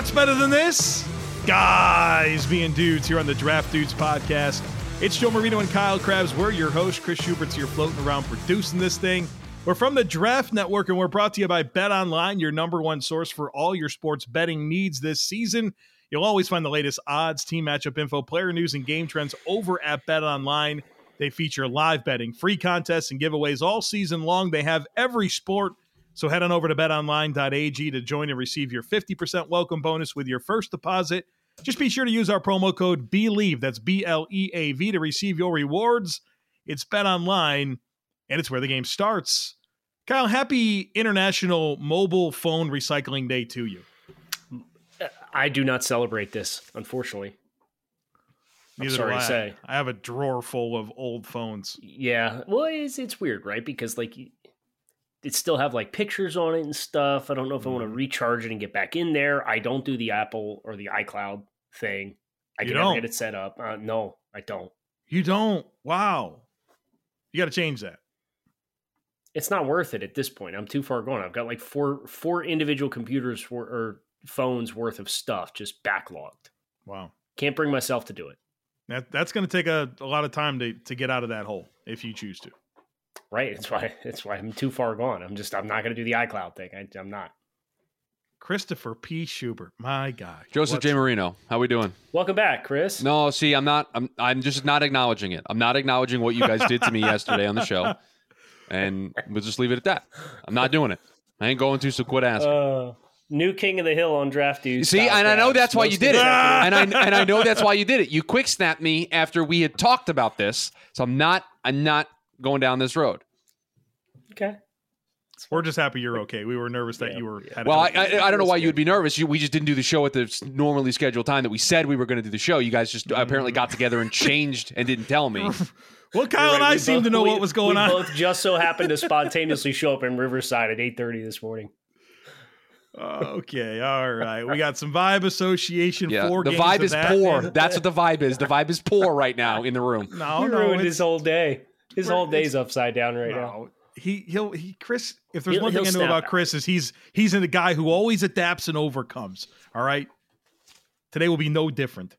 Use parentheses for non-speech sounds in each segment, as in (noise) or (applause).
What's better than this? Guys being dudes here on the Draft Dudes podcast. It's Joe Marino and Kyle Crabbs. We're your host. Chris Schubert's here floating around producing this thing. We're from the Draft Network and we're brought to you by Bet Online, your number one source for all your sports betting needs this season. You'll always find the latest odds, team matchup info, player news, and game trends over at Bet Online. They feature live betting, free contests, and giveaways all season long. They have every sport so head on over to betonline.ag to join and receive your 50% welcome bonus with your first deposit. Just be sure to use our promo code BLEAV, that's B L E A V, to receive your rewards. It's BetOnline, and it's where the game starts. Kyle, happy International Mobile Phone Recycling Day to you. I do not celebrate this, unfortunately. Neither sorry do I. to say. I have a drawer full of old phones. Yeah, well, it's it's weird, right? Because like it still have like pictures on it and stuff. I don't know if I want to mm-hmm. recharge it and get back in there. I don't do the Apple or the iCloud thing. I you can never get it set up. Uh, no, I don't. You don't. Wow. You got to change that. It's not worth it at this point. I'm too far gone. I've got like four four individual computers for, or phones worth of stuff just backlogged. Wow. Can't bring myself to do it. That that's going to take a, a lot of time to to get out of that hole if you choose to. Right. That's why. (laughs) That's why I'm too far gone. I'm just. I'm not going to do the iCloud thing. I, am not. Christopher P. Schubert, my guy. Joseph What's... J. Marino, how we doing? Welcome back, Chris. No, see, I'm not. I'm. I'm just not acknowledging it. I'm not acknowledging what you guys did to me (laughs) yesterday on the show, and we'll just leave it at that. I'm not doing it. I ain't going to. So quit asking. Uh, new king of the hill on draft dude. See, and I know that's why you did it, (laughs) and I and I know that's why you did it. You quick snapped me after we had talked about this, so I'm not. I'm not going down this road. Okay. We're just happy you're okay. We were nervous that yeah, you were. Well, I, I, I, don't know why you would be nervous. You, we just didn't do the show at the normally scheduled time that we said we were going to do the show. You guys just mm-hmm. apparently got together and changed and didn't tell me. (laughs) well, Kyle right. and I seem to know we, what was going we on. Both just so happened to (laughs) spontaneously show up in Riverside at 8:30 this morning. okay, all right. We got some vibe association. Yeah, the vibe is that. poor. That's what the vibe is. The (laughs) vibe is poor right now in the room. No, he no, ruined his whole day. His whole day's upside down right no, now he he'll he Chris. If there's he'll, one thing I know about out. Chris is he's he's in the guy who always adapts and overcomes. All right, today will be no different.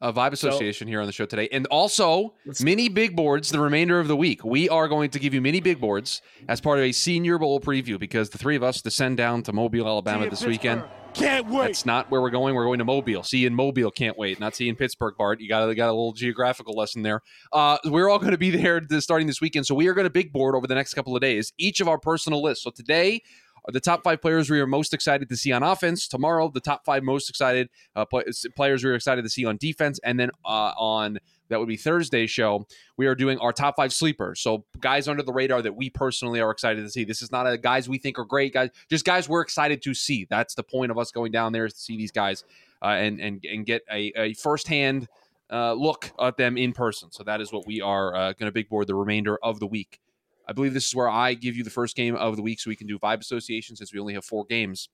A Vibe Association so, here on the show today, and also mini big boards the remainder of the week. We are going to give you mini big boards as part of a Senior Bowl preview because the three of us descend down to Mobile, Alabama this weekend. Can't wait. That's not where we're going. We're going to Mobile. See you in Mobile. Can't wait. Not see you in Pittsburgh, Bart. You got got a little geographical lesson there. Uh, we're all going to be (laughs) there starting this weekend. So we are going to big board over the next couple of days, each of our personal lists. So today are the top five players we are most excited to see on offense. Tomorrow, the top five most excited uh, players we are excited to see on defense, and then uh, on that would be Thursday's show. We are doing our top five sleepers. So guys under the radar that we personally are excited to see. This is not a guys we think are great guys, just guys we're excited to see. That's the point of us going down there is to see these guys uh, and and and get a, a firsthand uh, look at them in person. So that is what we are uh, going to big board the remainder of the week. I believe this is where I give you the first game of the week so we can do vibe association since we only have four games.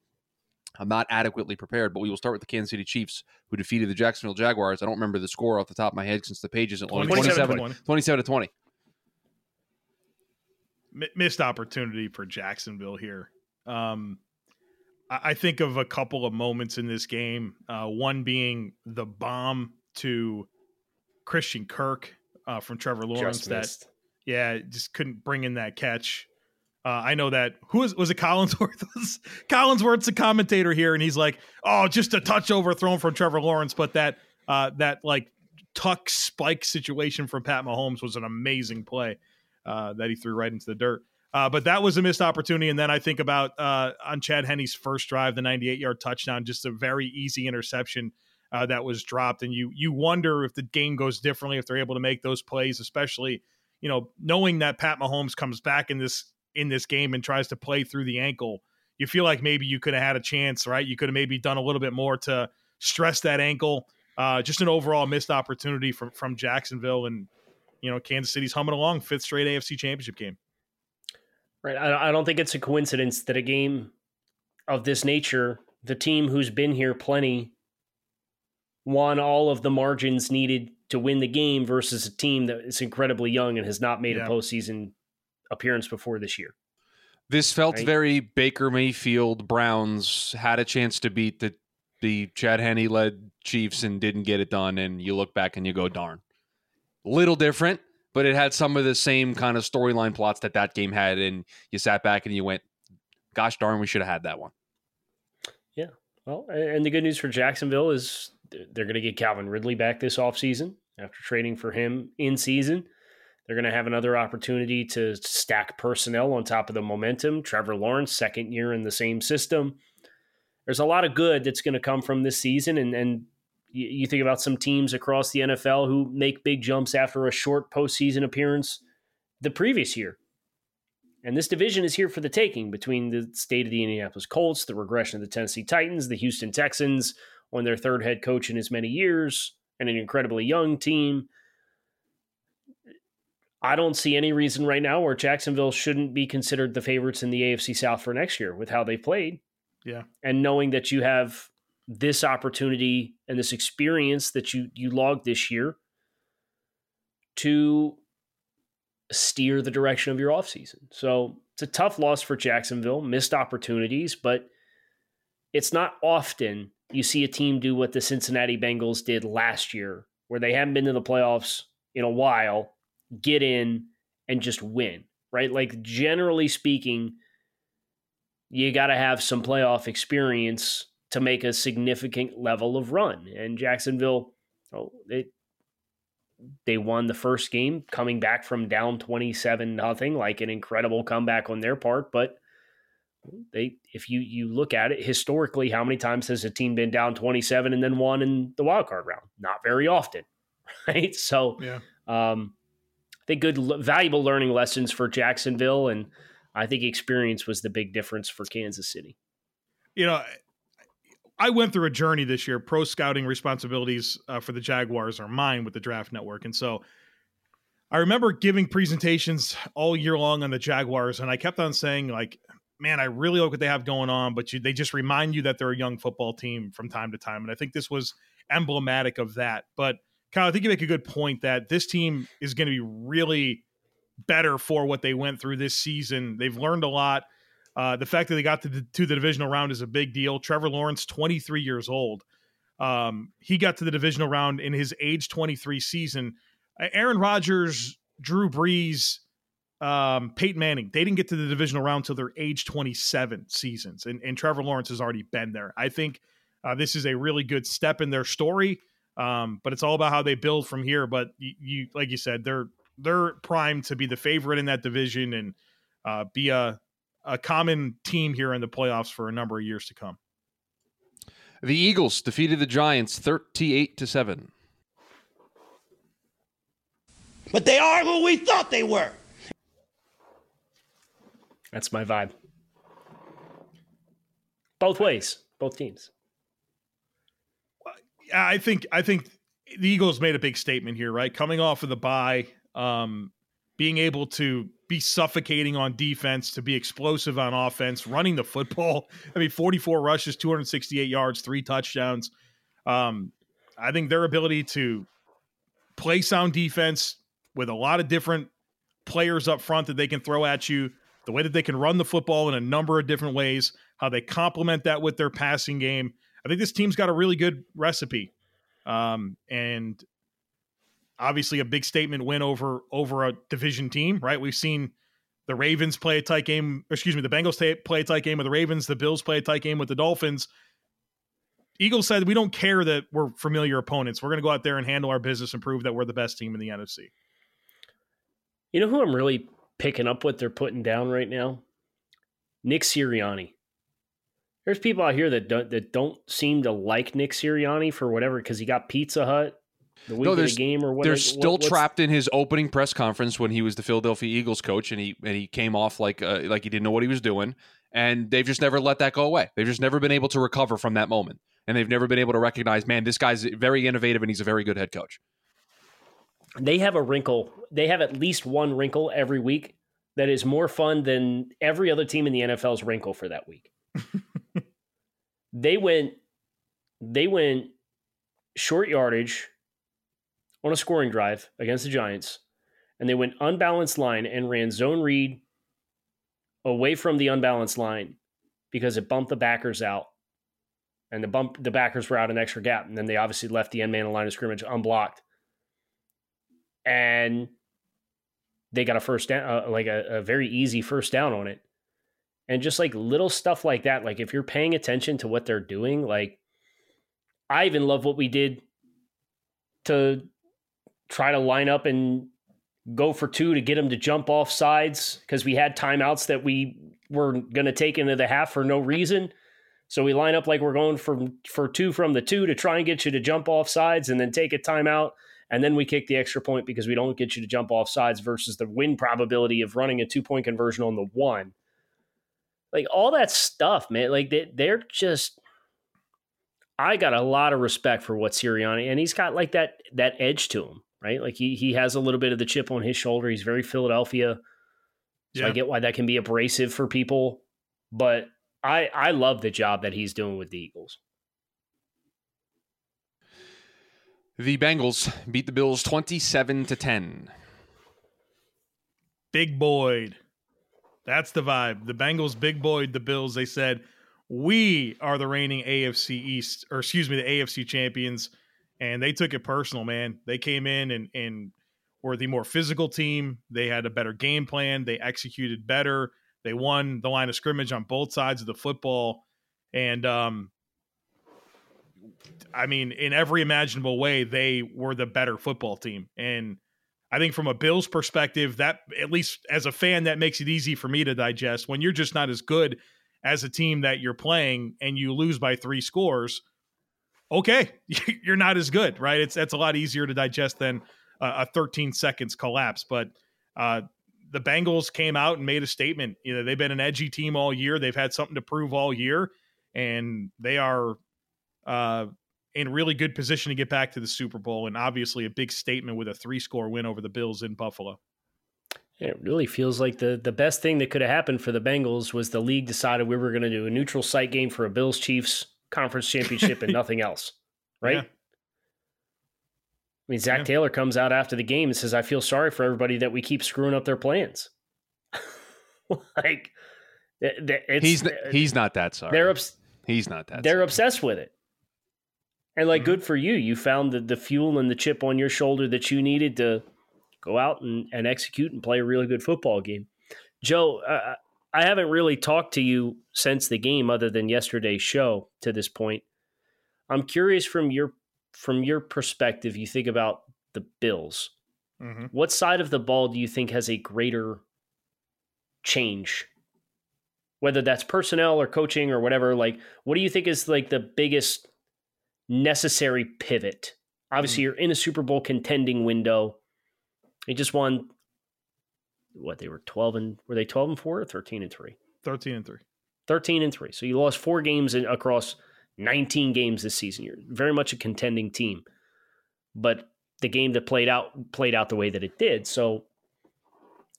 I'm not adequately prepared, but we will start with the Kansas City Chiefs, who defeated the Jacksonville Jaguars. I don't remember the score off the top of my head since the page isn't long. 27, 27, 27 to 20. missed opportunity for Jacksonville here. Um, I, I, think of a couple of moments in this game. Uh, one being the bomb to Christian Kirk uh, from Trevor Lawrence. that yeah, just couldn't bring in that catch. Uh, I know that who was was it Collinsworth? (laughs) Collinsworth's a commentator here, and he's like, "Oh, just a touch overthrown from Trevor Lawrence," but that uh, that like tuck spike situation from Pat Mahomes was an amazing play uh, that he threw right into the dirt. Uh, but that was a missed opportunity. And then I think about uh, on Chad Henne's first drive, the 98 yard touchdown, just a very easy interception uh, that was dropped, and you you wonder if the game goes differently if they're able to make those plays, especially you know knowing that Pat Mahomes comes back in this in this game and tries to play through the ankle. You feel like maybe you could have had a chance, right? You could have maybe done a little bit more to stress that ankle. Uh, just an overall missed opportunity from from Jacksonville, and you know Kansas City's humming along, fifth straight AFC Championship game. Right. I, I don't think it's a coincidence that a game of this nature, the team who's been here plenty won all of the margins needed to win the game versus a team that is incredibly young and has not made yeah. a postseason appearance before this year. This felt right? very Baker Mayfield Browns had a chance to beat the the Chad Henne led Chiefs and didn't get it done and you look back and you go darn. Little different, but it had some of the same kind of storyline plots that that game had and you sat back and you went gosh darn we should have had that one. Yeah. Well, and the good news for Jacksonville is they're going to get Calvin Ridley back this offseason after trading for him in season. They're going to have another opportunity to stack personnel on top of the momentum. Trevor Lawrence, second year in the same system. There's a lot of good that's going to come from this season. And, and you, think about some teams across the NFL who make big jumps after a short postseason appearance the previous year. And this division is here for the taking between the state of the Indianapolis Colts, the regression of the Tennessee Titans, the Houston Texans, on their third head coach in as many years and an incredibly young team. I don't see any reason right now where Jacksonville shouldn't be considered the favorites in the AFC South for next year with how they played. Yeah. And knowing that you have this opportunity and this experience that you you logged this year to steer the direction of your offseason. So it's a tough loss for Jacksonville, missed opportunities, but it's not often you see a team do what the Cincinnati Bengals did last year, where they haven't been to the playoffs in a while, get in and just win, right? Like, generally speaking, you got to have some playoff experience to make a significant level of run. And Jacksonville, oh, they they won the first game coming back from down 27 nothing, like an incredible comeback on their part, but they if you you look at it historically how many times has a team been down 27 and then won in the wild card round not very often (laughs) right so yeah um think good valuable learning lessons for jacksonville and i think experience was the big difference for kansas city you know i went through a journey this year pro scouting responsibilities uh, for the jaguars are mine with the draft network and so I remember giving presentations all year long on the Jaguars, and I kept on saying, like, man, I really like what they have going on, but you, they just remind you that they're a young football team from time to time. And I think this was emblematic of that. But Kyle, I think you make a good point that this team is going to be really better for what they went through this season. They've learned a lot. Uh, the fact that they got to the, to the divisional round is a big deal. Trevor Lawrence, 23 years old. Um, he got to the divisional round in his age 23 season. Aaron Rodgers, Drew Brees, um, Peyton Manning, they didn't get to the divisional round until their age 27 seasons, and, and Trevor Lawrence has already been there. I think uh, this is a really good step in their story, um, but it's all about how they build from here. But you, you, like you said, they're they're primed to be the favorite in that division and uh, be a a common team here in the playoffs for a number of years to come. The Eagles defeated the Giants 38 to 7. But they are who we thought they were. That's my vibe. Both ways, both teams. I think I think the Eagles made a big statement here, right? Coming off of the bye, um, being able to be suffocating on defense, to be explosive on offense, running the football. (laughs) I mean, 44 rushes, 268 yards, three touchdowns. Um, I think their ability to play sound defense with a lot of different players up front that they can throw at you, the way that they can run the football in a number of different ways, how they complement that with their passing game. I think this team's got a really good recipe. Um, and obviously a big statement win over over a division team, right? We've seen the Ravens play a tight game, excuse me, the Bengals play a tight game with the Ravens, the Bills play a tight game with the Dolphins. Eagles said we don't care that we're familiar opponents. We're going to go out there and handle our business and prove that we're the best team in the NFC. You know who I'm really picking up what they're putting down right now? Nick Sirianni. There's people out here that don't that don't seem to like Nick Sirianni for whatever because he got Pizza Hut the week No, of the there's- game or what. They're still what's- trapped in his opening press conference when he was the Philadelphia Eagles coach, and he and he came off like uh, like he didn't know what he was doing, and they've just never let that go away. They've just never been able to recover from that moment, and they've never been able to recognize, man, this guy's very innovative and he's a very good head coach. They have a wrinkle. They have at least one wrinkle every week that is more fun than every other team in the NFL's wrinkle for that week. (laughs) they went. They went short yardage on a scoring drive against the Giants, and they went unbalanced line and ran zone read away from the unbalanced line because it bumped the backers out. And the bump the backers were out an extra gap. And then they obviously left the end man of line of scrimmage unblocked. And they got a first down, uh, like a, a very easy first down on it. And just like little stuff like that, like if you're paying attention to what they're doing, like I even love what we did to try to line up and go for two to get them to jump off sides because we had timeouts that we were going to take into the half for no reason. So we line up like we're going for for two from the two to try and get you to jump off sides and then take a timeout. And then we kick the extra point because we don't get you to jump off sides versus the win probability of running a two point conversion on the one. Like all that stuff, man. Like they, they're just. I got a lot of respect for what Sirianni, and he's got like that that edge to him, right? Like he he has a little bit of the chip on his shoulder. He's very Philadelphia, so I get why that can be abrasive for people. But I I love the job that he's doing with the Eagles. The Bengals beat the Bills twenty-seven to ten. Big Boyd. That's the vibe. The Bengals big Boyd the Bills. They said, "We are the reigning AFC East, or excuse me, the AFC champions." And they took it personal, man. They came in and and were the more physical team. They had a better game plan. They executed better. They won the line of scrimmage on both sides of the football. And um I mean, in every imaginable way, they were the better football team. And I think from a Bills perspective, that at least as a fan, that makes it easy for me to digest. When you're just not as good as a team that you're playing and you lose by three scores, okay, (laughs) you're not as good, right? It's that's a lot easier to digest than a, a 13 seconds collapse. But uh, the Bengals came out and made a statement. You know, they've been an edgy team all year. They've had something to prove all year, and they are uh, in really good position to get back to the Super Bowl. And obviously, a big statement with a three score win over the Bills in Buffalo. It really feels like the the best thing that could have happened for the Bengals was the league decided we were going to do a neutral site game for a Bills Chiefs conference championship and (laughs) nothing else, right? Yeah. I mean, Zac Yeah. Taylor comes out after the game and says, "I feel sorry for everybody that we keep screwing up their plans." (laughs) like, th- th- it's, He's n- he's not that sorry. they're obs- he's not that. they're sorry. obsessed with it. And like, Mhm. good for you. You found the, the fuel and the chip on your shoulder that you needed to go out and, and execute and play a really good football game. Joe, uh, I haven't really talked to you since the game, other than yesterday's show. To this point, I'm curious from your from your perspective. You think about the Bills. Mm-hmm. What side of the ball do you think has a greater change? Whether that's personnel or coaching or whatever, like what do you think is like the biggest necessary pivot? Obviously, hmm. you're in a Super Bowl contending window. They just won what they were 12 and were they 12 and 4 or 13 and 3? 13 and 3. 13 and 3. So you lost four games in, across 19 games this season. You're very much a contending team. But the game that played out played out the way that it did. So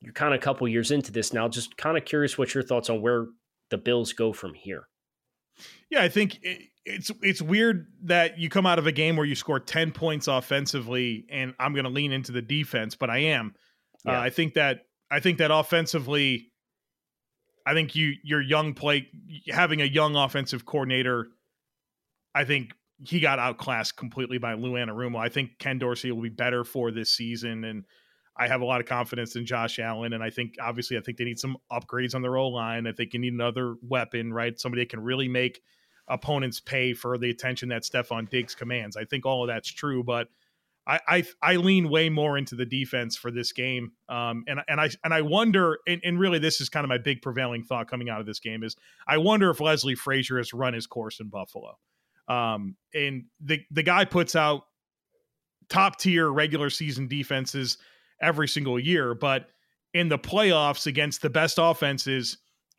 you're kind of a couple years into this now. Just kind of curious what your thoughts on where the Bills go from here. Yeah, I think it, it's it's weird that you come out of a game where you score 10 points offensively and I'm going to lean into the defense, but I am. Uh, I think that I think that offensively I think you your young play having a young offensive coordinator I think he got outclassed completely by Lou Anarumo. I think Ken Dorsey will be better for this season and I have a lot of confidence in Josh Allen, and I think obviously I think they need some upgrades on their O line. I think you need another weapon, right? Somebody that can really make opponents pay for the attention that Stefon Diggs commands. I think all of that's true, but I, I I lean way more into the defense for this game, um, and and I and I wonder, and, and really this is kind of my big prevailing thought coming out of this game is I wonder if Leslie Frazier has run his course in Buffalo, um, and the the guy puts out top tier regular season defenses every single year, but in the playoffs against the best offenses,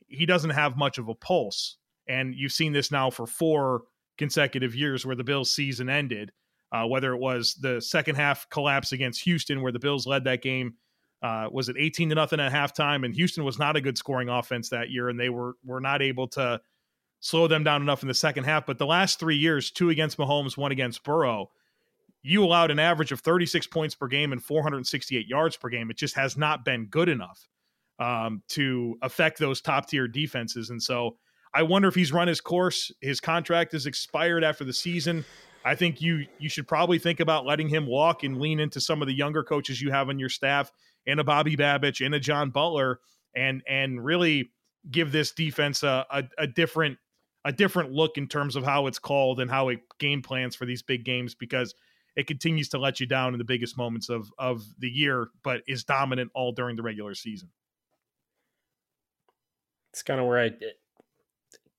he doesn't have much of a pulse, and you've seen this now for four consecutive years where the Bills season ended uh, whether it was the second half collapse against Houston, where the Bills led that game. Uh, was it 18 to nothing at halftime? And Houston was not a good scoring offense that year, and they were were not able to slow them down enough in the second half. But the last three years, two against Mahomes, one against Burrow, you allowed an average of 36 points per game and 468 yards per game. It just has not been good enough um, to affect those top tier defenses. And so I wonder if he's run his course. His contract is expired after the season. I think you you should probably think about letting him walk and lean into some of the younger coaches you have on your staff and a Bobby Babich and a John Butler and and really give this defense a, a, a different a different look in terms of how it's called and how it game plans for these big games because it continues to let you down in the biggest moments of of the year, but is dominant all during the regular season. It's kind of where I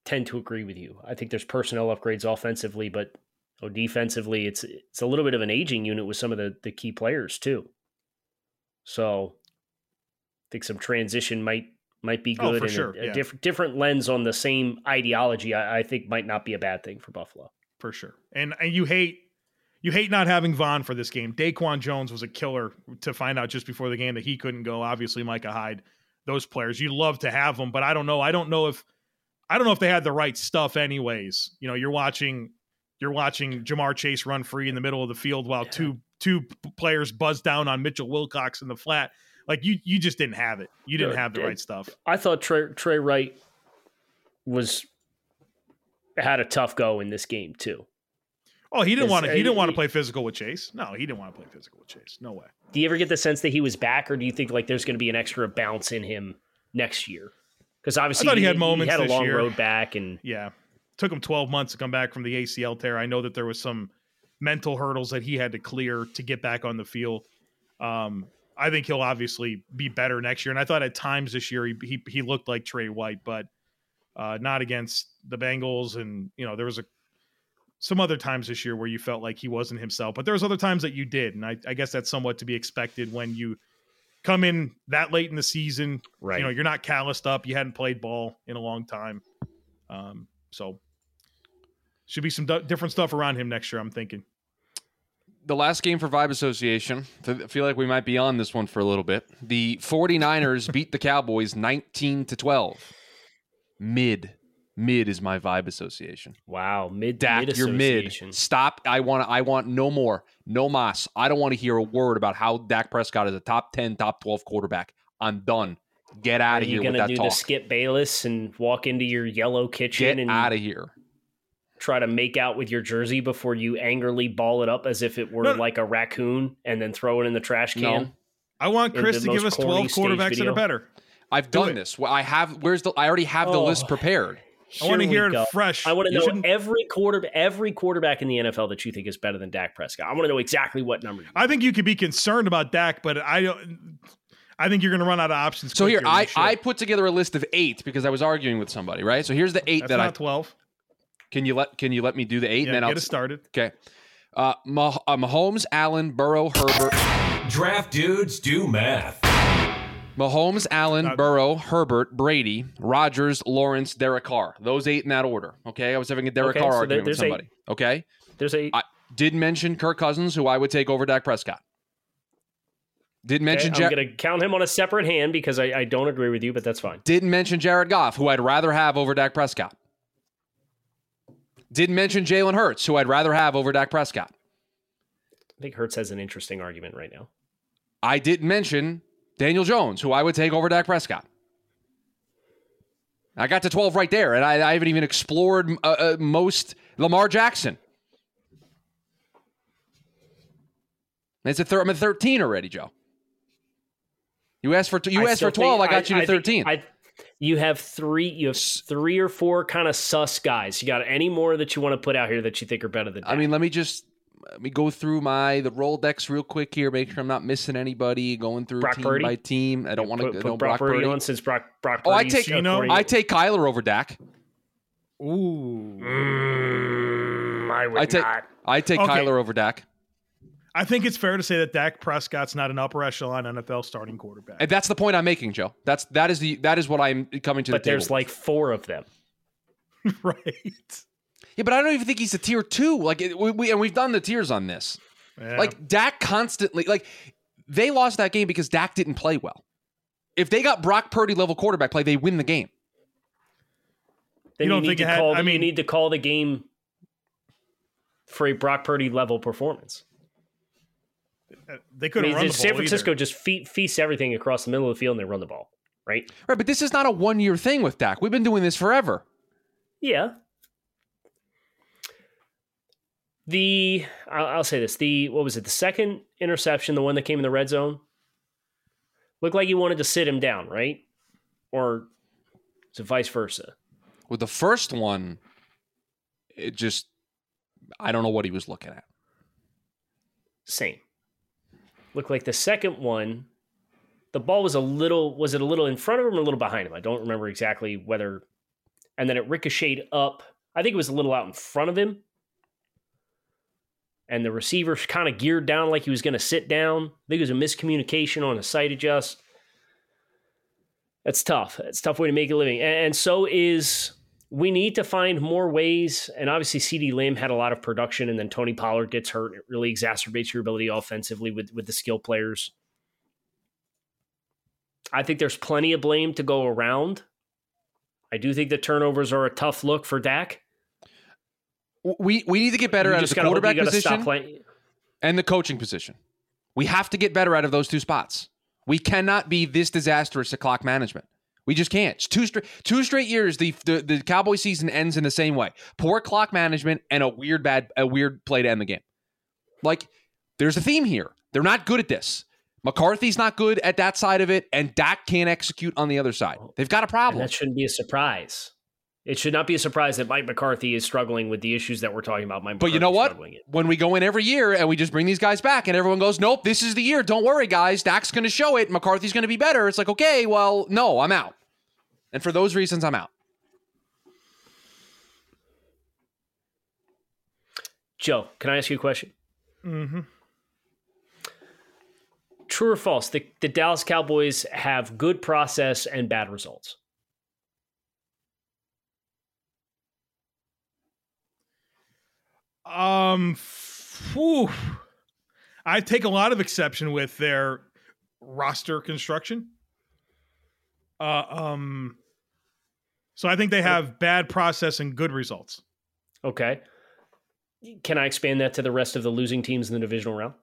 tend to agree with you. I think there's personnel upgrades offensively, but so defensively, it's it's a little bit of an aging unit with some of the the key players too. So I think some transition might might be Oh, good for and sure, a, a yeah. different different lens on the same ideology. I, I think might not be a bad thing for Buffalo. for sure. And and you hate you hate not having Von for this game. Daquan Jones was a killer to find out just before the game that he couldn't go. Obviously, Micah Hyde, those players. You'd love to have them, but I don't know. I don't know if I don't know if they had the right stuff anyways. You know, you're watching you're watching Ja'Marr Chase run free in the middle of the field while two two players buzz down on Mitchell Wilcox in the flat. Like you you just didn't have it. You didn't have the Yeah. right stuff. I thought Trey, Tre White was had a tough go in this game too. Oh, he didn't want to. He didn't want to play physical with Chase. No, he didn't want to play physical with Chase. No way. Do you ever get the sense that he was back, or do you think like there's going to be an extra bounce in him next year? Because obviously, I thought he had moments He had a long year. road back, and Yeah. Took him 12 months to come back from the ACL tear. I know that there was some mental hurdles that he had to clear to get back on the field. Um, I think he'll obviously be better next year. And I thought at times this year he he, he looked like Tre White, but uh, not against the Bengals. And you know there was a some other times this year where you felt like he wasn't himself, but there was other times that you did, and I, I guess that's somewhat to be expected when you come in that late in the season. right? You know, you're not calloused up. You hadn't played ball in a long time. Um, so should be some d- different stuff around him next year. I'm thinking. the last game for Vibe Association. I feel like we might be on this one for a little bit. The 49ers (laughs) beat the Cowboys 19 to 12. Mid. Mid is my Vibe Association. wow, mid Dak, mid you're mid. Stop. I want I want no more. No mas. I don't want to hear a word about how Dak Prescott is a top 10, top 12 quarterback. I'm done. Get out Are of You're with gonna that do talk. the Skip Bayless and walk into your yellow kitchen Get and out of here. try to make out with your jersey before you angrily ball it up as if it were No. like a raccoon and then throw it in the trash can? No. I want Chris to give us 12 quarterbacks that are better. I've Do done it. this. Well, I have where's the I already have the Oh. list prepared. I want to hear we it fresh. I want to You know shouldn't- every quarter, every quarterback in the NFL that you think is better than Dak Prescott. I want to know exactly what number. you- I think you could be concerned about Dak, but I don't. I think you're going to run out of options. So here, I, you should. I put together a list of eight because I was arguing with somebody, right? So here's the eight That's that I not 12. can you let can you let me do the eight Yeah, and then get I'll us started. okay. Uh, Mah- uh, Mahomes, Allen, Burrow, Herbert. Draft dudes do math. Mahomes, Allen, Not- Burrow, Herbert, Brady, Rodgers, Lawrence, Derek Carr. Those eight in that order. Okay, I was having a Derek Okay, Carr so there- argument with there's eight. somebody. Okay, There's a. I did mention Kirk Cousins, who I would take over Dak Prescott. Did okay, mention I'm Ja- going to count him on a separate hand because I, I don't agree with you, but that's fine. Didn't mention Jared Goff, who I'd rather have over Dak Prescott. Didn't mention Jalen Hurts, who I'd rather have over Dak Prescott. I think Hurts has an interesting argument right now. I didn't mention Daniel Jones, who I would take over Dak Prescott. I got to 12 right there, and I, I haven't even explored uh, uh, most Lamar Jackson. It's a thir- I'm at 13 already, Joe. You asked for t- you I asked for 12, think- I got you to think 13. I, you have three. You have three or four kind of sus guys. You got any more that you want to put out here that you think are better than? I mean, let me just let me go through my the Rolodex real quick here, make sure I'm not missing anybody. Going through Brock team Purdy? by team. I don't want to put no Brock, Brock Purdy Purdy. on since Brock Brock. Oh, I take you know, I take Kyler over Dak. Ooh. Mm, I would I take not. I take Okay. Kyler over Dak. I think it's fair to say that Dak Prescott's not an upper echelon NFL starting quarterback. And that's the point I'm making, Joe. That's that is the that is what I'm coming to But the table. there's like four of them. (laughs) right. Yeah, but I don't even think he's a tier two. Like we, we and we've done the tiers on this. Yeah. Like Dak constantly like they lost that game because Dak didn't play well. If they got Brock Purdy level quarterback play, they win the game. Then You you, don't need think to it had- call. I the- you need to call the game for a Brock Purdy level performance. Uh, they couldn't mean, run the San ball Francisco either. just fe- feasts everything across the middle of the field and they run the ball, right? Right, but this is not a one year thing with Dak. We've been doing this forever. Yeah. The I'll, I'll say this: the what was it? The second interception, the one that came in the red zone, looked like he wanted to sit him down, right? Or is it vice versa? With the first one, it just I don't know what he was looking at. Same. Looked like the second one, the ball was a little was it a little in front of him or a little behind him? I don't remember exactly whether. And then it ricocheted up. I think it was a little out in front of him. And the receiver kind of geared down like he was going to sit down. I think it was a miscommunication on a sight adjust. That's tough. It's tough way to make a living. And, and so is we need to find more ways. And obviously, CeeDee Lamb had a lot of production, and then Tony Pollard gets hurt. It really exacerbates your ability offensively with, with the skill players. I think there's plenty of blame to go around. I do think the turnovers are a tough look for Dak. We we need to get better You out of the gotta quarterback position and the coaching position. We have to get better out of those two spots. We cannot be this disastrous at clock management. We just can't. It's two straight two straight years. The, the the Cowboy season ends in the same way: poor clock management and a weird bad a weird play to end the game. Like there's a theme here. They're not good at this. McCarthy's not good at that side of it, and Dak can't execute on the other side. They've got a And problem. that shouldn't be a surprise. It should not be a surprise that Mike McCarthy is struggling with the issues that we're talking about. Mike But you know what? When we go in every year and we just bring these guys back, and everyone goes, "Nope, this is the year. Don't worry, guys. Dak's going to show it. McCarthy's going to be better." It's like, okay, well, no, I'm out. And for those reasons, I'm out. Joe, can I ask you a question? Mm-hmm. True or false? The, the Dallas Cowboys have good process and bad results. Um, whew. I take a lot of exception with their roster construction. Uh, um, so I think they have bad process and good results. Okay. Can I expand that to the rest of the losing teams in the divisional round?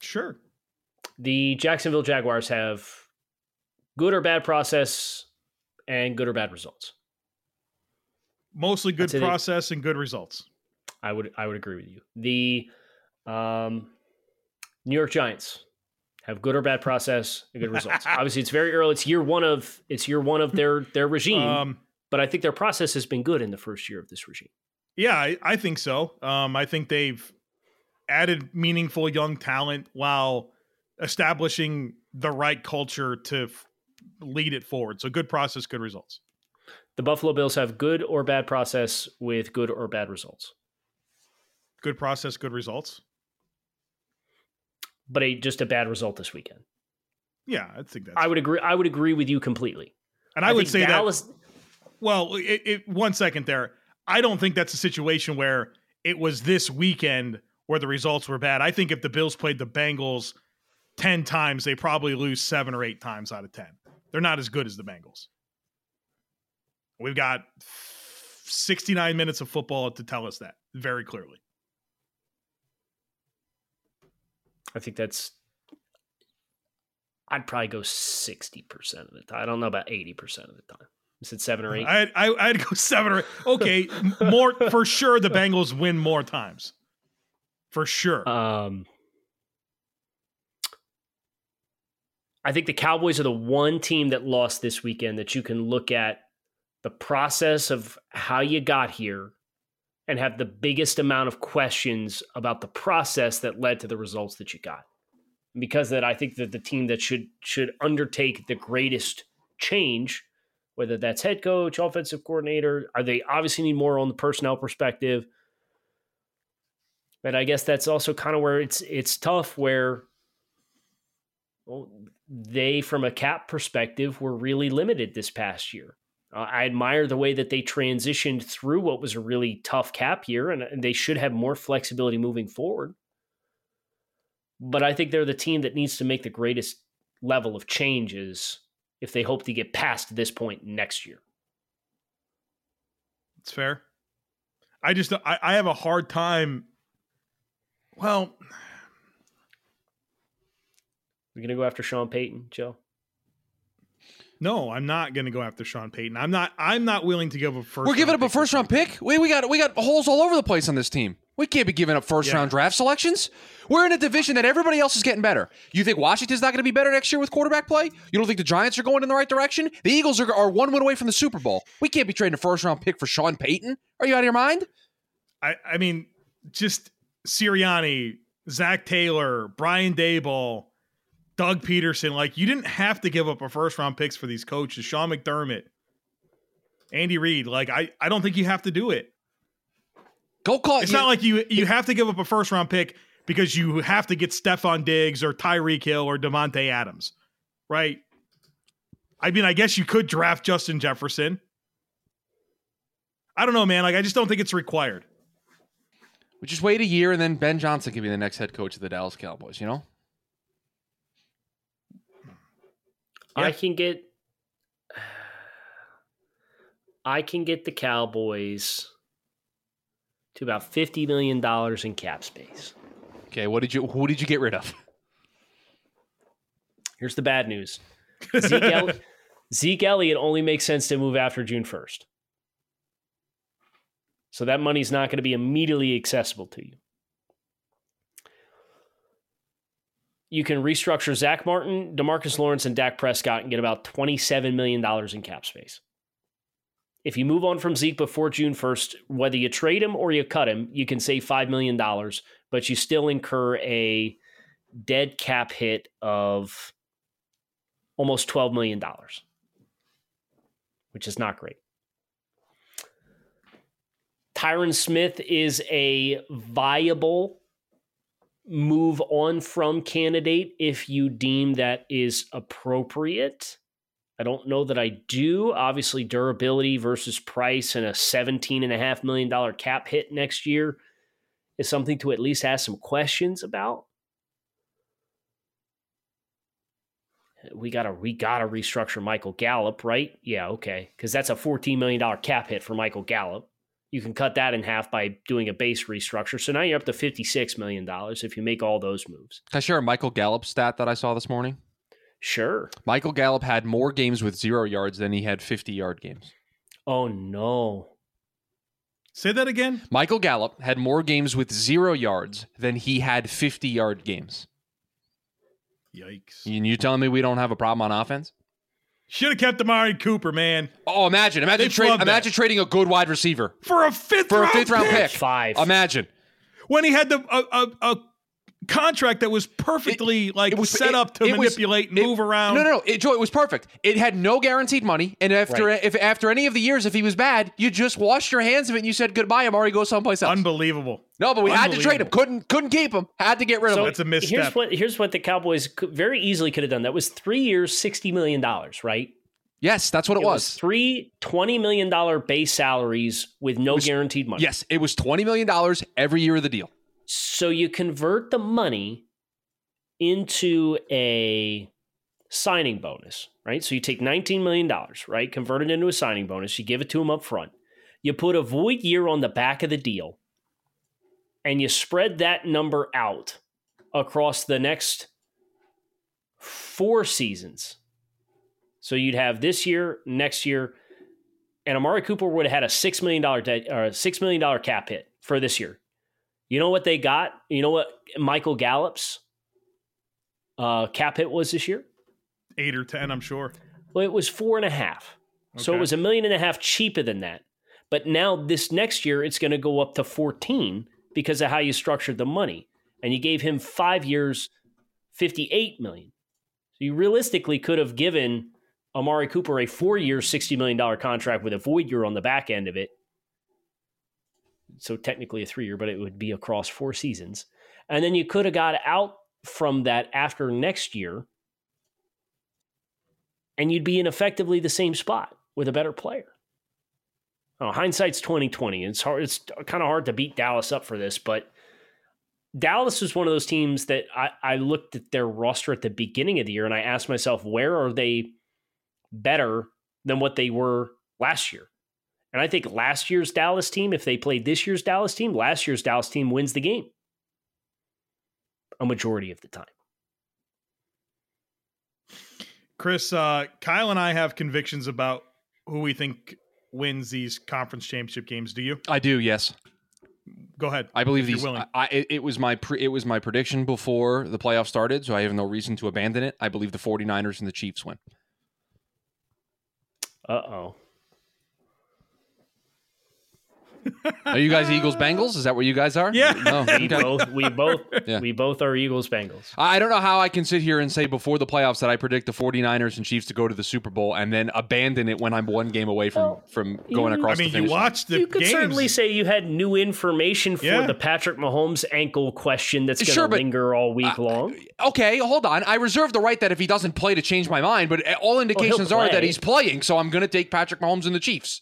Sure. The Jacksonville Jaguars have good or bad process and good or bad results. Mostly good process and good results. I would I would agree with you. The um, New York Giants have good or bad process and good results. (laughs) Obviously, it's very early. It's year one of it's year one of their their regime, Um, but I think their process has been good in the first year of this regime. yeah, I, I think so. Um, I think they've added meaningful young talent while establishing the right culture to f- lead it forward. So good process, good results. The Buffalo Bills have good or bad process with good or bad results, Good process, good results. but a just a bad result this weekend. Yeah, I think that's. I would agree. I would agree with you completely. and I, would think say that Dallas, Well, it, it, one second there. I don't think that's a situation where it was this weekend where the results were bad. I think if the Bills played the Bengals 10 times, they probably lose seven or eight times out of 10. They're not as good as the Bengals. We've got 69 minutes of football to tell us that very clearly. I think that's. I'd probably go sixty percent of the time. I don't know about eighty percent of the time. Is it seven or eight? I, I, I'd go seven or eight. Okay, more for sure. The Bengals win more times. For sure. Um, I think the Cowboys are the one team that lost this weekend that you can look at the process of how you got here and have the biggest amount of questions about the process that led to the results that you got. Because that, I think that the team that should should undertake the greatest change, whether that's head coach, offensive coordinator, are they obviously need more on the personnel perspective. But I guess that's also kind of where it's it's tough where well, they, from a cap perspective, were really limited this past year. Uh, I admire the way that they transitioned through what was a really tough cap year, and, and they should have more flexibility moving forward. But I think they're the team that needs to make the greatest level of changes if they hope to get past this point next year. It's fair. I just I, I have a hard time. Well, we're gonna go after Sean Payton, Joe. No, I'm not going to go after Sean Payton. I'm not. I'm not willing to give a first. We're giving up a first round pick. We we got we got holes all over the place on this team. We can't be giving up first yeah. round draft selections. We're in a division that everybody else is getting better. You think Washington's not going to be better next year with quarterback play? You don't think the Giants are going in the right direction? The Eagles are, are one win away from the Super Bowl. We can't be trading a first round pick for Sean Payton. Are you out of your mind? I I mean, just Sirianni, Zac Taylor, Brian Daboll Doug Pederson. Like you didn't have to give up a first round picks for these coaches. Sean McDermott, Andy Reid. Like I, I don't think you have to do it. Go call. It's you, not like you you have to give up a first round pick because you have to get Stefon Diggs or Tyreek Hill or Davante Adams, right? I mean, I guess you could draft Justin Jefferson. I don't know, man. Like I just don't think it's required. We just wait a year and then Ben Johnson can be the next head coach of the Dallas Cowboys. You know. I can get (sighs) I can get the Cowboys to about fifty million dollars in cap space. Okay, what did you who did you get rid of? Here's the bad news. (laughs) Zeke, Elliott, Zeke Elliott only makes sense to move after June 1st. So that money's not going to be immediately accessible to you. You can restructure Zack Martin, Demarcus Lawrence, and Dak Prescott and get about $27 million in cap space. If you move on from Zeke before June 1st, whether you trade him or you cut him, you can save $5 million, but you still incur a dead cap hit of almost $12 million, which is not great. Tyron Smith is a viable move on from candidate if you deem that is appropriate. I don't know that I do. Obviously, durability versus price and a $17.5 million cap hit next year is something to at least ask some questions about. We gotta we gotta restructure Michael Gallup, right? Yeah, okay. Because that's a $14 million cap hit for Michael Gallup you can cut that in half by doing a base restructure. So now you're up to $56 million if you make all those moves. Can I share a Michael Gallup stat that I saw this morning? Sure. Michael Gallup had more games with zero yards than he had 50 yard games. Oh, no. Say that again. Michael Gallup had more games with zero yards than he had 50 yard games. Yikes. And you telling me we don't have a problem on offense? Should have kept Amari Cooper, man. Oh, imagine, imagine, tra- imagine trading a good wide receiver for a fifth for a fifth round pick. pick. Five. Imagine when he had the a, a, a contract that was perfectly it, like it was set it, up to manipulate, was, move around. No, no, no, it, Joe, it was perfect. It had no guaranteed money, and after right. if after any of the years, if he was bad, you just washed your hands of it and you said goodbye. I'm already go someplace else. Unbelievable. No, but we had to trade him. Couldn't couldn't keep him. Had to get rid so of him. That's a misstep. Here's what here's what the Cowboys could, very easily could have done. That was three years, sixty million dollars, right? Yes, that's what it, it was. was. Three $20 million base salaries with no was, guaranteed money. Yes, it was $20 million every year of the deal. So you convert the money into a signing bonus, right? So you take $19 million, right? Convert it into a signing bonus. You give it to them up front. You put a void year on the back of the deal and you spread that number out across the next four seasons so you'd have this year, next year, and Amari Cooper would have had a six million dollar or six million dollar cap hit for this year. You know what they got? You know what Michael Gallup's uh, cap hit was this year? Eight or ten, I'm sure. Well, it was four and a half. Okay. So it was a million and a half cheaper than that. But now this next year, it's going to go up to 14 because of how you structured the money. And you gave him five years, 58 million. So you realistically could have given Amari Cooper a four year, $60 million contract with a void year on the back end of it. So technically a three year, but it would be across four seasons. And then you could have got out from that after next year and you'd be in effectively the same spot with a better player. Oh, hindsight's twenty twenty. It's hard. It's kind of hard to beat Dallas up for this, but Dallas was one of those teams that I, I looked at their roster at the beginning of the year and I asked myself, where are they better than what they were last year? And I think last year's Dallas team, if they played this year's Dallas team, last year's Dallas team wins the game a majority of the time. Chris, uh, Kyle and I have convictions about who we think wins these conference championship games. Do you? I do. Yes. Go ahead. I believe these. I, I- it was my pre, it was my prediction before the playoff started, so I have no reason to abandon it. I believe the 49ers and the Chiefs win. Uh oh. Are you guys Eagles Bengals? Is that where you guys are? Yeah. No. We Okay. (laughs) both we both Yeah. we both are Eagles Bengals. I don't know how I can sit here and say before the playoffs that I predict the 49ers and Chiefs to go to the Super Bowl and then abandon it when I'm one game away from Well, from going you- across I mean, the you finish line. watched the you could games. certainly say you had new information for Yeah. the Patrick Mahomes ankle question that's going to Sure, linger all week long. Okay, hold on. I reserve the right that if he doesn't play to change my mind, but all oh, indications are that he's playing, so I'm going to take Patrick Mahomes and the Chiefs.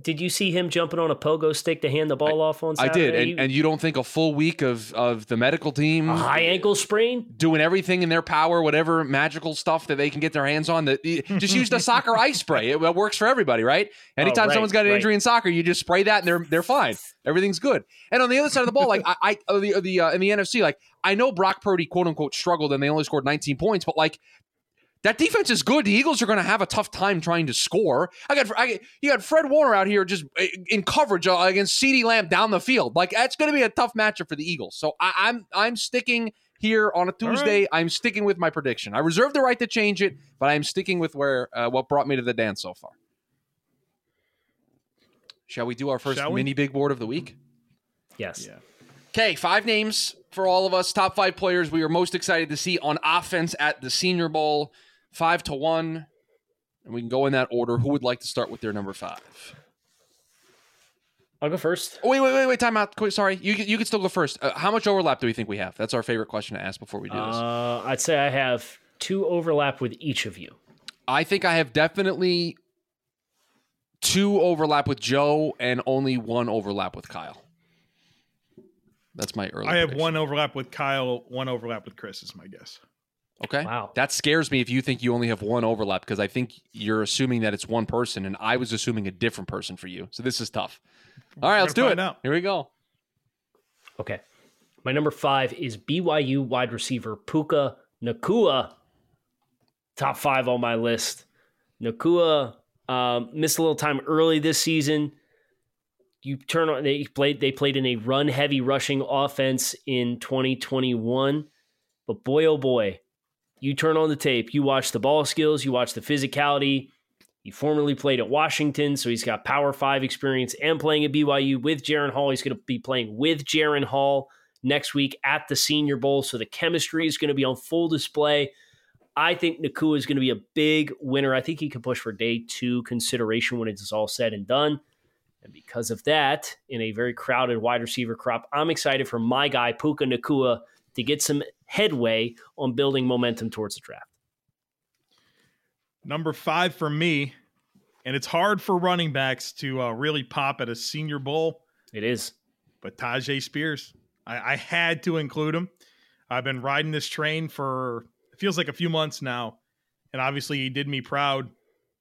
Did you see him jumping on a pogo stick to hand the ball off on Saturday? I did, and, You- and you don't think a full week of of the medical team a high ankle sprain? doing everything in their power, whatever magical stuff that they can get their hands on. That just use the soccer (laughs) ice spray. It, works for everybody, right? Anytime Oh, right, someone's got an right. injury in soccer, you just spray that and they're they're fine. Everything's good. And on the other side of the ball, like I, I uh, the the uh, in the NFC, like I know Brock Purdy quote unquote struggled and they only scored 19 points, but like. That defense is good. The Eagles are going to have a tough time trying to score. I got, I, you got Fred Warner out here just uh, in coverage uh, against CeeDee Lamb down the field. Like that's going to be a tough matchup for the Eagles. So I, I'm, I'm sticking here on a All right. Tuesday. I'm sticking with my prediction. I reserve the right to change it, but I'm sticking with where uh, what brought me to the dance so far. Shall we do our first Shall we? mini big board of the week? Yes. Yeah. Okay, five names for all of us. Top five players we are most excited to see on offense at the Senior Bowl. Five to one. And we can go in that order. Who would like to start with their number five? I'll go first. Oh, wait, wait, wait, wait. Time out. Quick, Sorry. You, can- you can still go first. Uh, how much overlap do we think we have? That's our favorite question to ask before we do this. Uh, I'd say I have two overlap with each of you. I think I have definitely two overlap with Joe and only one overlap with Kyle. That's my early. I have prediction. one overlap with Kyle, one overlap with Chris, is my guess. Okay. Wow. That scares me if you think you only have one overlap because I think you're assuming that it's one person and I was assuming a different person for you. So this is tough. All right, let's do it. out. Here we go. Okay. My number five is BYU wide receiver Puka Nacua. Top five on my list. Nacua um, missed a little time early this season. You turn on they played they played in a run heavy rushing offense in 2021. But boy oh boy, you turn on the tape, you watch the ball skills, you watch the physicality. He formerly played at Washington, so he's got Power Five experience and playing at BYU with Jaren Hall. He's going to be playing with Jaren Hall next week at the Senior Bowl, so the chemistry is going to be on full display. I think Nacua is going to be a big winner. I think he could push for day two consideration when it's all said and done. And because of that, in a very crowded wide receiver crop, I'm excited for my guy, Puka Nacua, to get some headway on building momentum towards the draft. Number five for me, and it's hard for running backs to uh, really pop at a Senior Bowl, It is. but Tyjae Spears, I, I had to include him. I've been riding this train for it feels like a few months now, and obviously he did me proud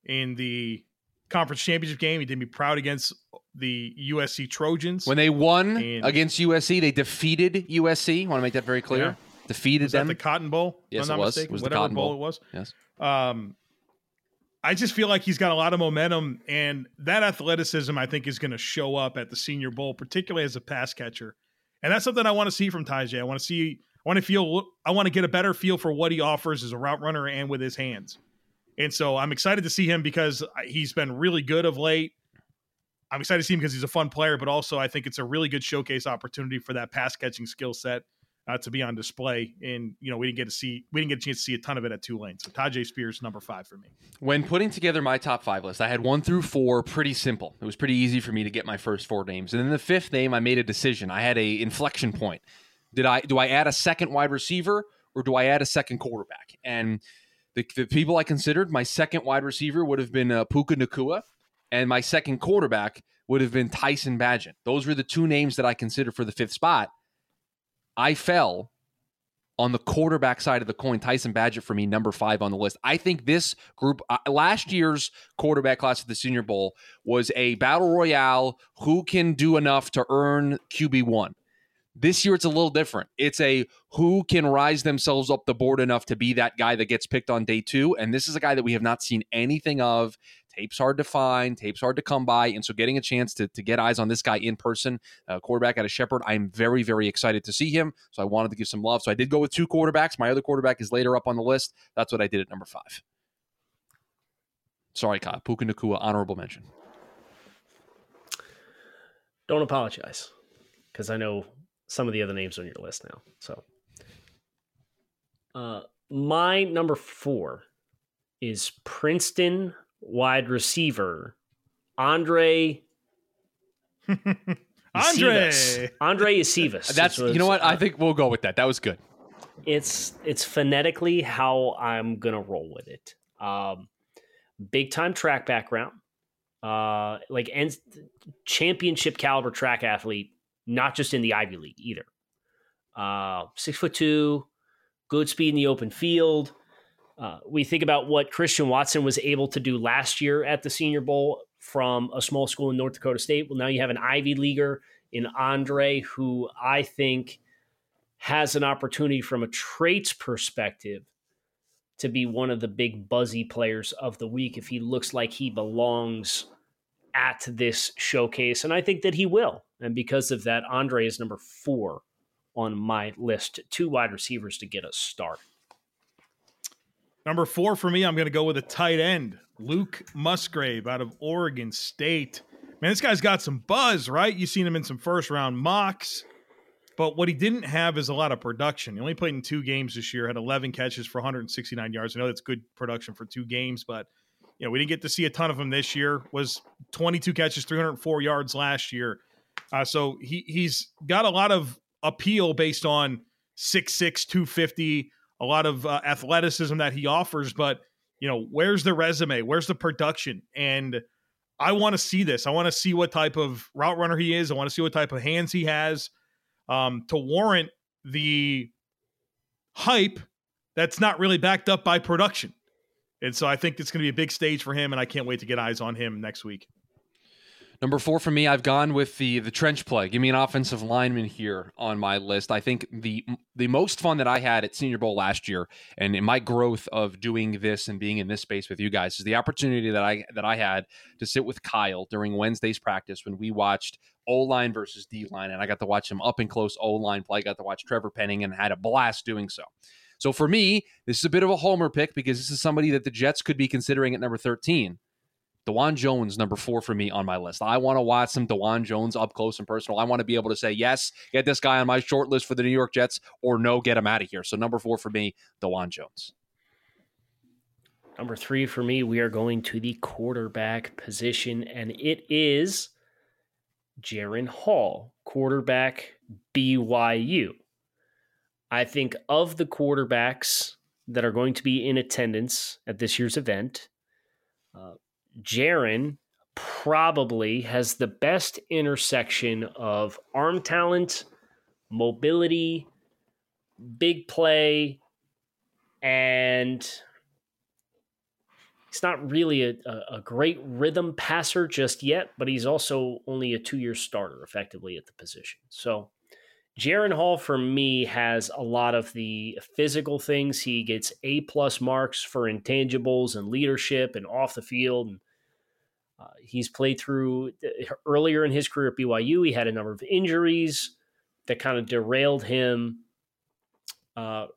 in the conference championship game. He did me proud against the USC Trojans. When they won And- against USC, they defeated USC. I Want to make that very clear? Yeah. Defeated was that the the Cotton Bowl? Yes, I'm it not was. mistaken? It was the Whatever Cotton bowl Bowl. it was. yes. Um, I just feel like he's got a lot of momentum, and that athleticism I think is going to show up at the Senior Bowl, particularly as a pass catcher. And that's something I want to see from Tyjae. I want to see, I want to feel, I want to get a better feel for what he offers as a route runner and with his hands. And so I'm excited to see him because he's been really good of late. I'm excited to see him because he's a fun player, but also I think it's a really good showcase opportunity for that pass catching skill set uh, to be on display. And you know, we didn't get to see we didn't get a chance to see a ton of it at Tulane. So Tyjae Spears number five for me. When putting together my top five list, I had one through four pretty simple. It was pretty easy for me to get my first four names, and then the fifth name I made a decision. I had a inflection point. Did I do I add a second wide receiver or do I add a second quarterback? And the, the people I considered, my second wide receiver would have been uh, Puka Nacua, and my second quarterback would have been Tyson Bagent. Those were the two names that I considered for the fifth spot. I fell on the quarterback side of the coin. Tyson Bagent for me, number five on the list. I think this group, uh, last year's quarterback class of the Senior Bowl was a battle royale. Who can do enough to earn QB one? This year, it's a little different. It's a who can rise themselves up the board enough to be that guy that gets picked on day two. And this is a guy that we have not seen anything of. Tape's hard to find, tape's hard to come by. And so getting a chance to, to get eyes on this guy in person, uh, quarterback out of Shepherd, I'm very, very excited to see him. So I wanted to give some love. So I did go with two quarterbacks. My other quarterback is later up on the list. That's what I did at number five. Sorry, Kyle. Puka Nacua, honorable mention. Don't apologize because I know some of the other names on your list now. So, uh, my number four is Princeton wide receiver Andre. (laughs) Andre. Iosivas. Andre Iosivas. That's you know what I think we'll go with that. That was good. It's it's phonetically how I'm gonna roll with it. Um, big time track background, uh, like and championship caliber track athlete not just in the Ivy League either. Uh, six foot two, good speed in the open field. Uh, we think about what Christian Watson was able to do last year at the Senior Bowl from a small school in North Dakota State. Well, now you have an Ivy Leaguer in Andre, who I think has an opportunity from a traits perspective to be one of the big buzzy players of the week if he looks like he belongs at this showcase. And I think that he will. And because of that, Andre is number four on my list. Two wide receivers to get us started. Number four for me, I'm going to go with a tight end, Luke Musgrave out of Oregon State. Man, this guy's got some buzz, right? You've seen him in some first round mocks, but what he didn't have is a lot of production. He only played in two games this year, had 11 catches for 169 yards. I know that's good production for two games, but you know we didn't get to see a ton of him this year. Was 22 catches, 304 yards last year. Uh, so he he's got a lot of appeal based on 6'6", 250, a lot of uh, athleticism that he offers. But you know, where's the resume? Where's the production? And I want to see this. I want to see what type of route runner he is. I want to see what type of hands he has um, to warrant the hype that's not really backed up by production. And so I think it's going to be a big stage for him, and I can't wait to get eyes on him next week. Number four for me, I've gone with the the trench play. Give me an offensive lineman here on my list. I think the the most fun that I had at Senior Bowl last year, and in my growth of doing this and being in this space with you guys, is the opportunity that I that I had to sit with Kyle during Wednesday's practice when we watched O line versus D line, and I got to watch him up and close O line play. I got to watch Trevor Penning and had a blast doing so. So for me, this is a bit of a homer pick because this is somebody that the Jets could be considering at number thirteen. Dawand Jones, number four for me on my list. I want to watch some Dawand Jones up close and personal. I want to be able to say, yes, get this guy on my short list for the New York Jets, or no, get him out of here. So, number four for me, Dawand Jones. Number three for me, we are going to the quarterback position, and it is Jaren Hall, quarterback BYU. I think of the quarterbacks that are going to be in attendance at this year's event, uh, Jaren probably has the best intersection of arm talent, mobility, big play, and he's not really a, a, great rhythm passer just yet, but he's also only a two year starter effectively at the position. So, Jaren Hall for me has a lot of the physical things. He gets A plus marks for intangibles and leadership and off the field and uh, he's played through uh, earlier in his career at BYU. He had a number of injuries that kind of derailed him uh,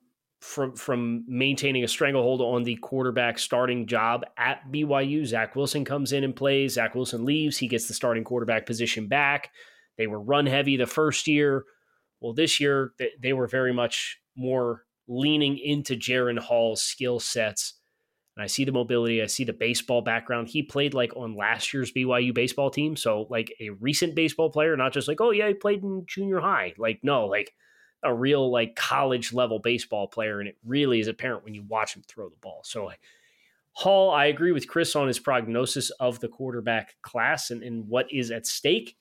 from from maintaining a stranglehold on the quarterback starting job at BYU. Zach Wilson comes in and plays. Zach Wilson leaves. He gets the starting quarterback position back. They were run heavy the first year. Well, this year they were very much more leaning into Jaren Hall's skill sets. And I see the mobility, I see the baseball background. He played like on last year's BYU baseball team. So, like a recent baseball player, not just like, oh, yeah, he played in junior high. Like, no, like a real like college level baseball player. And it really is apparent when you watch him throw the ball. So, Hall, I agree with Chris on his prognosis of the quarterback class and, and what is at stake.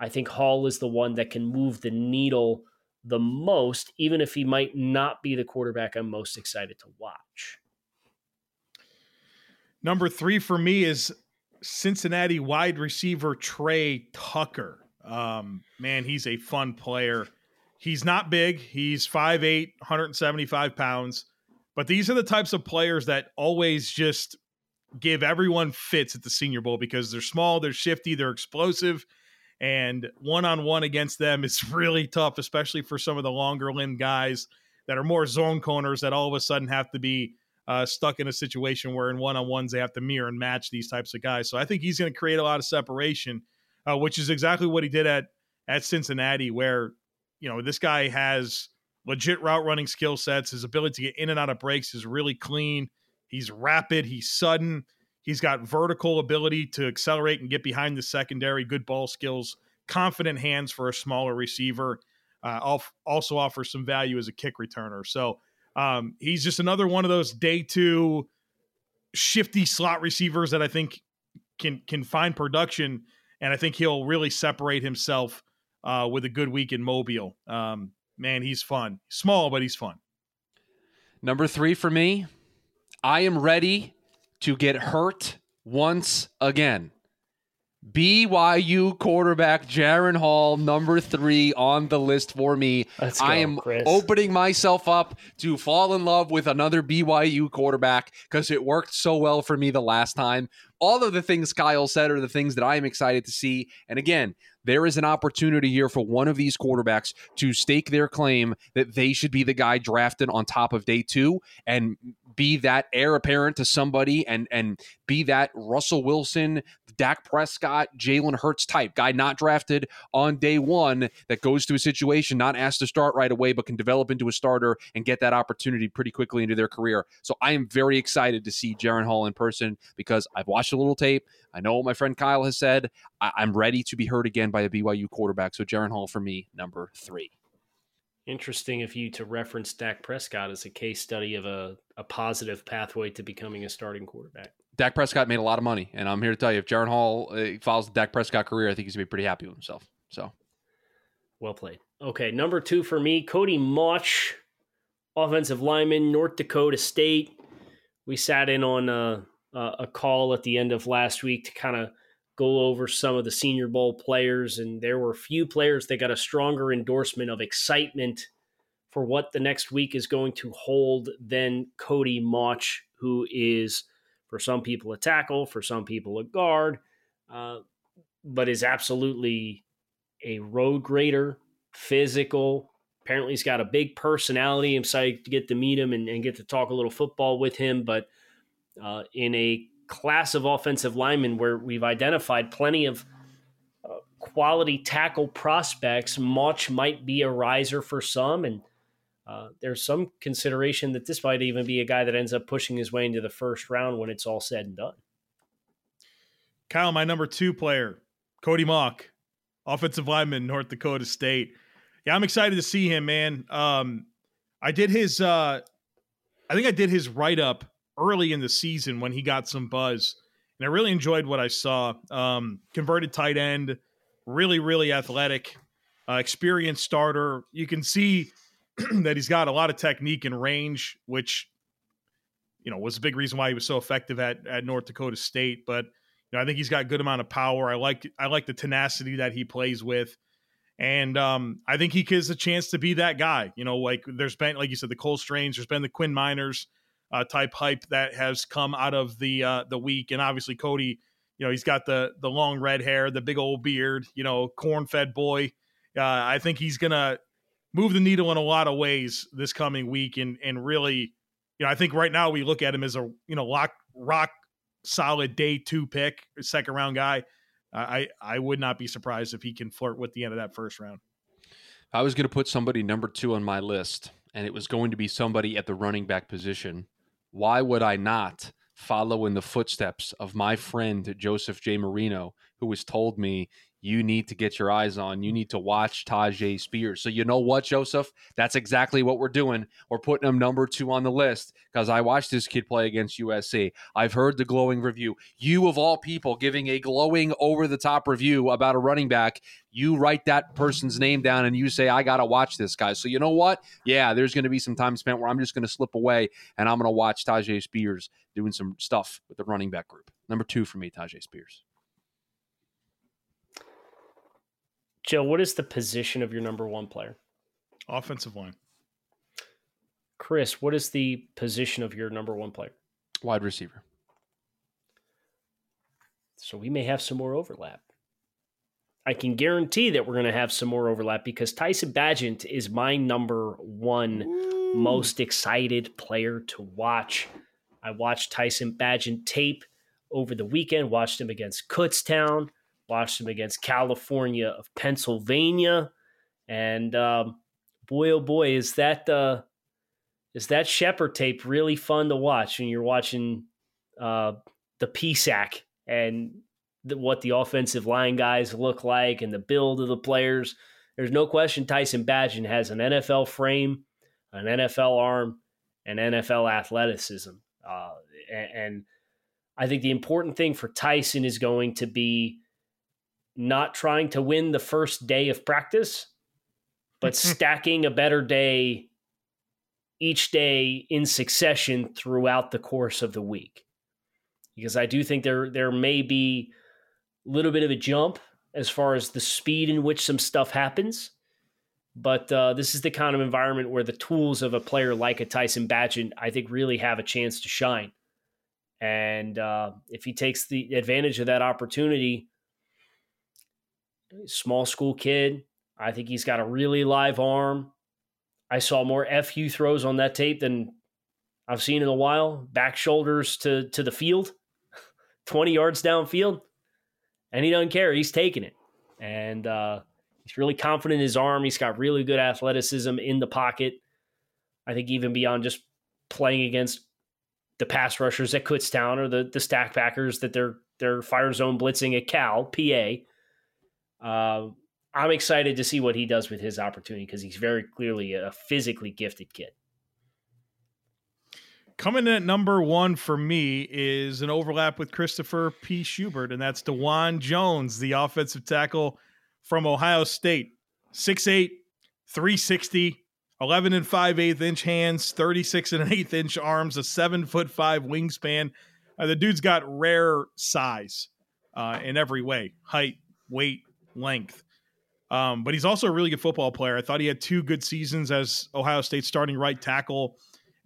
I think Hall is the one that can move the needle the most, even if he might not be the quarterback I'm most excited to watch. Number three for me is Cincinnati wide receiver Tre Tucker. Um, man, he's a fun player. He's not big. He's 5'8, 175 pounds. But these are the types of players that always just give everyone fits at the Senior Bowl because they're small, they're shifty, they're explosive, and one on one against them is (laughs) really tough, especially for some of the longer limb guys that are more zone corners that all of a sudden have to be uh, stuck in a situation where in one on ones they have to mirror and match these types of guys. So I think he's going to create a lot of separation, uh, which is exactly what he did at at Cincinnati, where you know this guy has legit route running skill sets. His ability to get in and out of breaks is really clean. He's rapid. He's sudden. He's got vertical ability to accelerate and get behind the secondary, good ball skills, confident hands for a smaller receiver. Uh, also offers some value as a kick returner. So um, he's just another one of those day two shifty slot receivers that I think can can find production, and I think he'll really separate himself uh, with a good week in Mobile. Um, man, he's fun. Small, but he's fun. Number three for me, I am ready to get hurt once again. BYU quarterback Jaren Hall, number three on the list for me. Go, I am Chris. opening myself up to fall in love with another BYU quarterback because it worked so well for me the last time. All of the things Kyle said are the things that I am excited to see. And again, there is an opportunity here for one of these quarterbacks to stake their claim that they should be the guy drafted on top of day two and be that heir apparent to somebody and and be that Russell Wilson, Dak Prescott, Jalen Hurts type guy not drafted on day one that goes to a situation not asked to start right away but can develop into a starter and get that opportunity pretty quickly into their career. So I am very excited to see Jaren Hall in person because I've watched a little tape. I know what my friend Kyle has said. I- am ready to be heard again by a BYU quarterback. So Jaren Hall for me, number three interesting of you to reference Dak Prescott as a case study of a, a positive pathway to becoming a starting quarterback. Dak Prescott made a lot of money, and I'm here to tell you, if Jaren Hall uh, follows the Dak Prescott career, I think he's gonna be pretty happy with himself. So, well played. Okay, number two for me, Cody Mauch, offensive lineman, North Dakota State. We sat in on a, a call at the end of last week to kind of go over some of the Senior Bowl players, and there were few players that got a stronger endorsement of excitement for what the next week is going to hold than Cody Mauch, who is, for some people, a tackle, for some people, a guard, uh, but is absolutely a road grader, physical. Apparently, he's got a big personality. I'm excited to get to meet him and, and get to talk a little football with him, but uh, in a class of offensive linemen where we've identified plenty of uh, quality tackle prospects. Mauch might be a riser for some, and uh, there's some consideration that this might even be a guy that ends up pushing his way into the first round when it's all said and done. Kyle, my number two player, Cody Mauch, offensive lineman, North Dakota State. Yeah, I'm excited to see him, man. Um, I did his, uh, I think I did his write up early in the season when he got some buzz. And I really enjoyed what I saw. Um, converted tight end, really, really athletic, uh, experienced starter. You can see (clears throat) that he's got a lot of technique and range, which you know was a big reason why he was so effective at at North Dakota State. But you know, I think he's got a good amount of power. I like I like the tenacity that he plays with. And um, I think he has a chance to be that guy. You know, like there's been, like you said, the Cole Strange, there's been the Quinn Meinerz uh, type hype that has come out of the uh, the week, and obviously Cody, you know, he's got the the long red hair, the big old beard, you know, corn fed boy. Uh, I think he's gonna move the needle in a lot of ways this coming week, and and really, you know, I think right now we look at him as a you know lock rock solid day two pick, second round guy. I I would not be surprised if he can flirt with the end of that first round. I was going to put somebody number two on my list, and it was going to be somebody at the running back position. Why would I not follow in the footsteps of my friend Joseph J. Marino, who has told me you need to get your eyes on. You need to watch Tyjae Spears. So you know what, Joseph? That's exactly what we're doing. We're putting him number two on the list because I watched this kid play against USC. I've heard the glowing review. You of all people giving a glowing over the top review about a running back. You write that person's name down and you say, I gotta watch this guy. So you know what? Yeah, there's gonna be some time spent where I'm just gonna slip away and I'm gonna watch Tyjae Spears doing some stuff with the running back group. Number two for me, Tyjae Spears. Joe, what is the position of your number one player? Offensive line. Chris, what is the position of your number one player? Wide receiver. So we may have some more overlap. I can guarantee that we're going to have some more overlap because Tyson Bagent is my number one Ooh. most excited player to watch. I watched Tyson Bagent tape over the weekend, watched him against Kutztown, watched him against California of Pennsylvania, and um, boy, oh boy, is that uh, is that Shepherd tape really fun to watch when you're watching uh, the PSAC and the, what the offensive line guys look like and the build of the players. There's no question Tyson Bagent has an NFL frame, an NFL arm, and NFL athleticism. Uh, and, and I think the important thing for Tyson is going to be not trying to win the first day of practice, but (laughs) stacking a better day each day in succession throughout the course of the week. Because I do think there there may be a little bit of a jump as far as the speed in which some stuff happens. But uh, this is the kind of environment where the tools of a player like a Tyson Bagent, I think, really have a chance to shine. And uh, if he takes the advantage of that opportunity, small school kid. I think he's got a really live arm. I saw more FU throws on that tape than I've seen in a while. Back shoulders to to the field, (laughs) 20 yards downfield. And he doesn't care. He's taking it. And uh, he's really confident in his arm. He's got really good athleticism in the pocket. I think even beyond just playing against the pass rushers at Kutztown or the the stack packers that they're they're fire zone blitzing at Cal, PA. Uh, I'm excited to see what he does with his opportunity because he's very clearly a physically gifted kid. Coming in at number one for me is an overlap with Christopher P. Schubert, and that's Dawand Jones, the offensive tackle from Ohio State. 6'8, 360, 11 and 5 eighth inch hands, 36 and an eighth inch arms, a seven foot five wingspan. Uh, the dude's got rare size uh, in every way height, weight, length. Um, but he's also a really good football player. I thought he had two good seasons as Ohio State starting right tackle,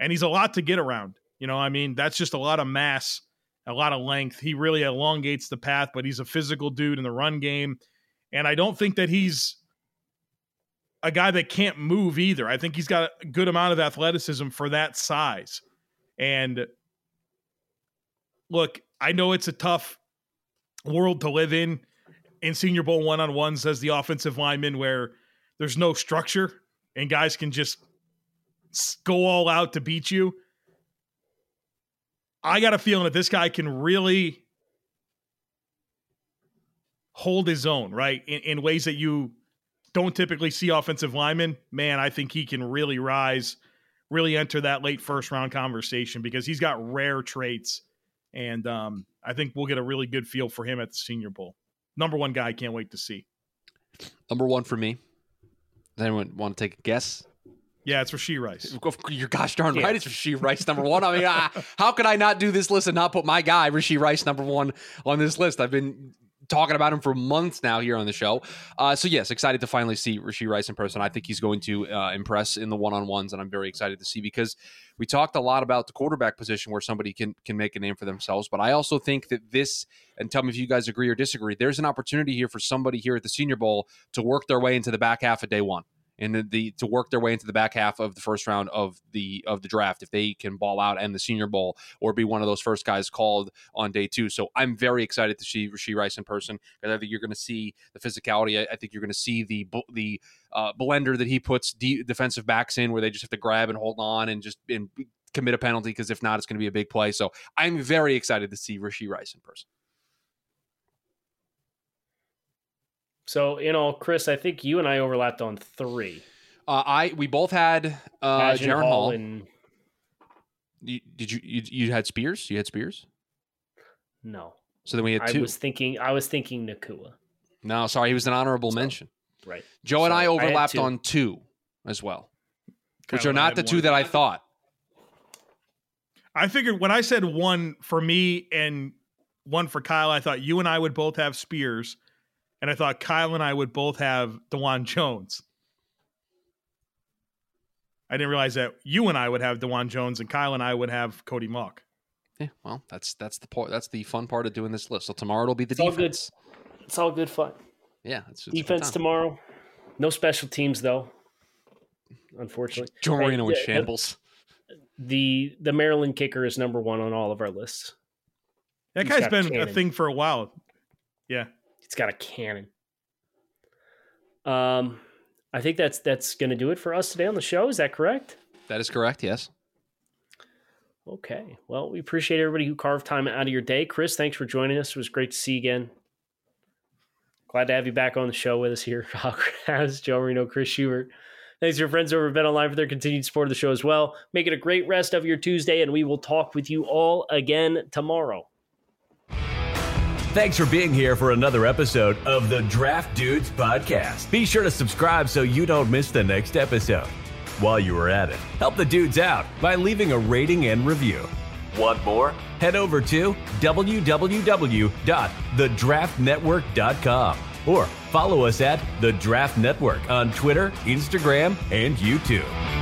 and he's a lot to get around. You know, I mean, that's just a lot of mass, a lot of length. He really elongates the path, but he's a physical dude in the run game. And I don't think that he's a guy that can't move either. I think he's got a good amount of athleticism for that size. And look, I know it's a tough world to live in in Senior Bowl one on ones as the offensive lineman where there's no structure and guys can just go all out to beat you. I got a feeling that this guy can really hold his own, right? In, in ways that you don't typically see offensive linemen. Man, I think he can really rise, really enter that late first round conversation because he's got rare traits. And um, I think we'll get a really good feel for him at the Senior Bowl number one guy I can't wait to see. Number one for me. Does anyone want to take a guess? Yeah, it's Rashee Rice. You're gosh darn right. It's Rashee Rice number one. I mean, uh, how could I not do this list and not put my guy Rashee Rice number one on this list? I've been talking about him for months now here on the show. Uh, so yes, excited to finally see Rashee Rice in person. I think he's going to uh, impress in the one on ones, and I'm very excited to see because we talked a lot about the quarterback position where somebody can can make a name for themselves. But I also think that this, and tell me if you guys agree or disagree. There's an opportunity here for somebody here at the Senior Bowl to work their way into the back half of day one and the, the to work their way into the back half of the first round of the of the draft if they can ball out and the Senior Bowl or be one of those first guys called on day two. So I'm very excited to see Rashee Rice in person because I think you're going to see the physicality. I, I think you're going to see the the uh, blender that he puts de- defensive backs in, where they just have to grab and hold on and just and commit a penalty because if not, it's going to be a big play. So I'm very excited to see Rashee Rice in person. So in all, Chris, I think you and I overlapped on three. Uh, I we both had uh, Jaren Hall. and You, did you, you you had Spears? You had Spears. no. So then we had two. I two. was thinking I was thinking Nacua. no, sorry, he was an honorable So- mention. Right. Joe and I So I overlapped two. on two as well, which are not the two one. that I thought. I figured when I said one for me and one for Kyle, I thought you and I would both have Spears, and I thought Kyle and I would both have Dawand Jones. I didn't realize that you and I would have Dawand Jones and Kyle and I would have Cody Mauch. Yeah, well, that's that's the part. That's the fun part of doing this list. So tomorrow it'll be the It's all good. defense. It's all good fun. Yeah, it's, it's Defense tomorrow. No special teams though. Unfortunately. Joe Hey, Marino in the- shambles. The the Maryland kicker is number one on all of our lists. That He's guy's got been a thing for a while. Yeah. He's got a cannon. Um, I think that's that's going to do it for us today on the show. Is that correct? That is correct. Yes. Okay. Well, we appreciate everybody who carved time out of your day. Chris, thanks for joining us. It was great to see you again. Glad to have you back on the show with us here. (laughs) Crabbs, Joe Marino, Chris Schubert. Thanks to your friends over at Bet Online for their continued support of the show as well. Make it a great rest of your Tuesday, and we will talk with you all again tomorrow. Thanks for being here for another episode of the Draft Dudes Podcast. Be sure to subscribe so you don't miss the next episode. While you are at it, help the dudes out by leaving a rating and review. Want more? Head over to www.thedraftnetwork.com or follow us at The Draft Network on Twitter, Instagram, and YouTube.